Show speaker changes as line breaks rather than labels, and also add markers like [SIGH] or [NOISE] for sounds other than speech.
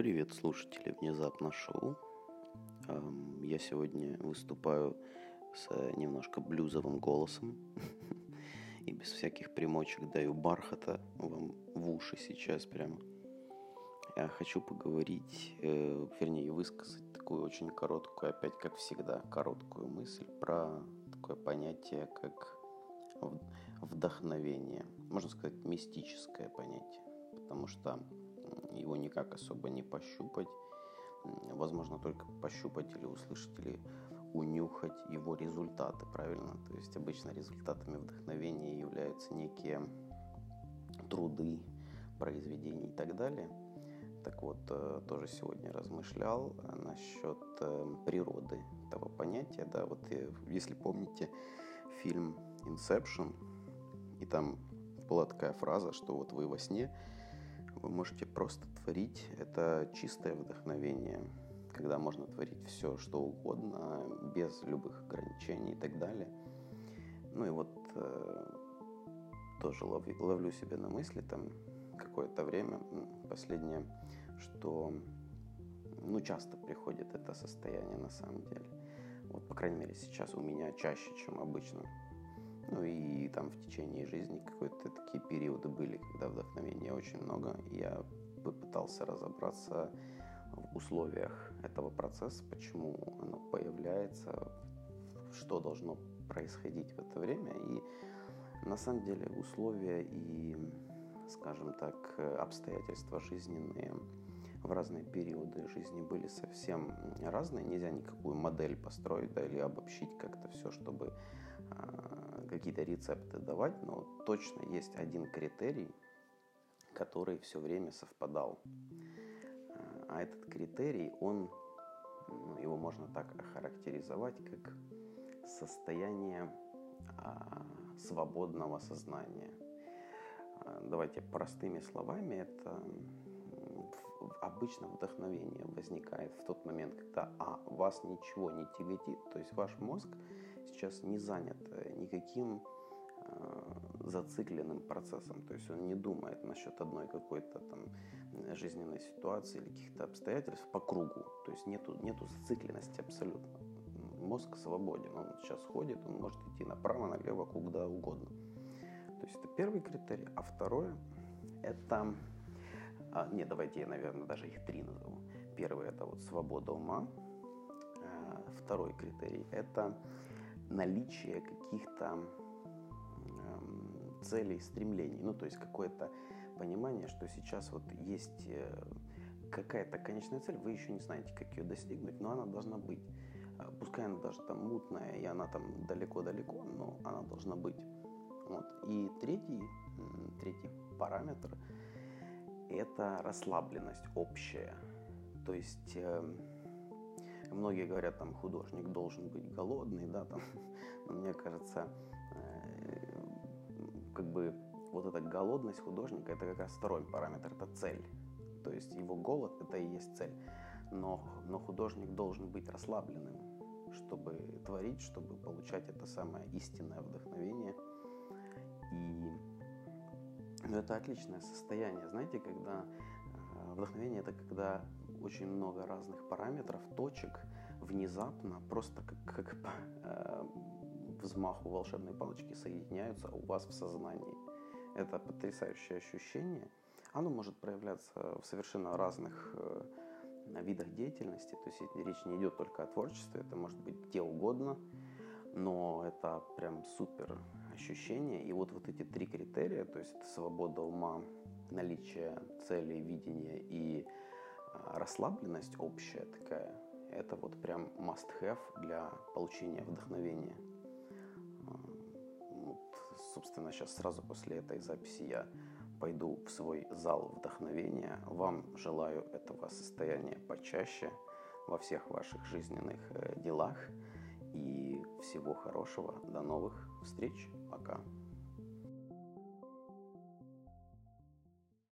Привет, слушатели Внезапно шоу. Я сегодня выступаю с немножко блюзовым голосом [LAUGHS] и без всяких примочек даю бархата вам в уши сейчас прямо. Я хочу поговорить, э, вернее, высказать такую очень короткую, опять как всегда, короткую мысль про такое понятие, как вдохновение. Можно сказать, мистическое понятие, потому что его никак особо не пощупать. Возможно, только пощупать или услышать, или унюхать его результаты, правильно? То есть обычно результатами вдохновения являются некие труды, произведения и так далее. Так вот, э, тоже сегодня размышлял насчет э, природы этого понятия. Да, вот э, если помните фильм Inception, и там была такая фраза, что вот вы во сне вы можете просто творить. Это чистое вдохновение, когда можно творить все, что угодно, без любых ограничений и так далее. Ну и вот э, тоже ловлю, ловлю себя на мысли там какое-то время, последнее, что ну, часто приходит это состояние на самом деле. Вот, по крайней мере, сейчас у меня чаще, чем обычно. Ну и там в течение жизни какие-то такие периоды были, когда вдохновения очень много. Я попытался разобраться в условиях этого процесса, почему оно появляется, что должно происходить в это время. И на самом деле условия и, скажем так, обстоятельства жизненные в разные периоды жизни были совсем разные. Нельзя никакую модель построить да, или обобщить как-то все, чтобы э, какие-то рецепты давать, но точно есть один критерий, который все время совпадал. А этот критерий, он, ну, его можно так охарактеризовать, как состояние а, свободного сознания. А, давайте простыми словами, это обычно вдохновение возникает в тот момент, когда а, вас ничего не тяготит, то есть ваш мозг сейчас не занят э, никаким э, зацикленным процессом, то есть он не думает насчет одной какой-то там жизненной ситуации или каких-то обстоятельств по кругу, то есть нету, нету зацикленности абсолютно. Мозг свободен, он сейчас ходит, он может идти направо, налево, куда угодно. То есть это первый критерий. А второе – это а, нет, давайте я, наверное, даже их три назову. Первый это вот свобода ума. А, второй критерий это наличие каких-то целей, стремлений. Ну, то есть какое-то понимание, что сейчас вот есть э, какая-то конечная цель, вы еще не знаете, как ее достигнуть, но она должна быть. А, пускай она даже там мутная, и она там далеко-далеко, но она должна быть. Вот. И третий, третий параметр – это расслабленность общая. То есть э, многие говорят, там художник должен быть голодный, да, там, [LAUGHS] но мне кажется, э, как бы вот эта голодность художника это как раз второй параметр, это цель. То есть его голод это и есть цель. Но, но художник должен быть расслабленным, чтобы творить, чтобы получать это самое истинное вдохновение. И но это отличное состояние, знаете, когда э, вдохновение это когда очень много разных параметров, точек внезапно просто как, как [LAUGHS] по э, взмаху волшебной палочки соединяются у вас в сознании. Это потрясающее ощущение. Оно может проявляться в совершенно разных э, видах деятельности. То есть речь не идет только о творчестве, это может быть где угодно, но это прям супер ощущения. И вот, вот эти три критерия, то есть свобода ума, наличие целей, видения и расслабленность общая такая, это вот прям must-have для получения вдохновения. А, вот, собственно, сейчас сразу после этой записи я пойду в свой зал вдохновения. Вам желаю этого состояния почаще во всех ваших жизненных э, делах. И всего хорошего. До новых встреч. Пока.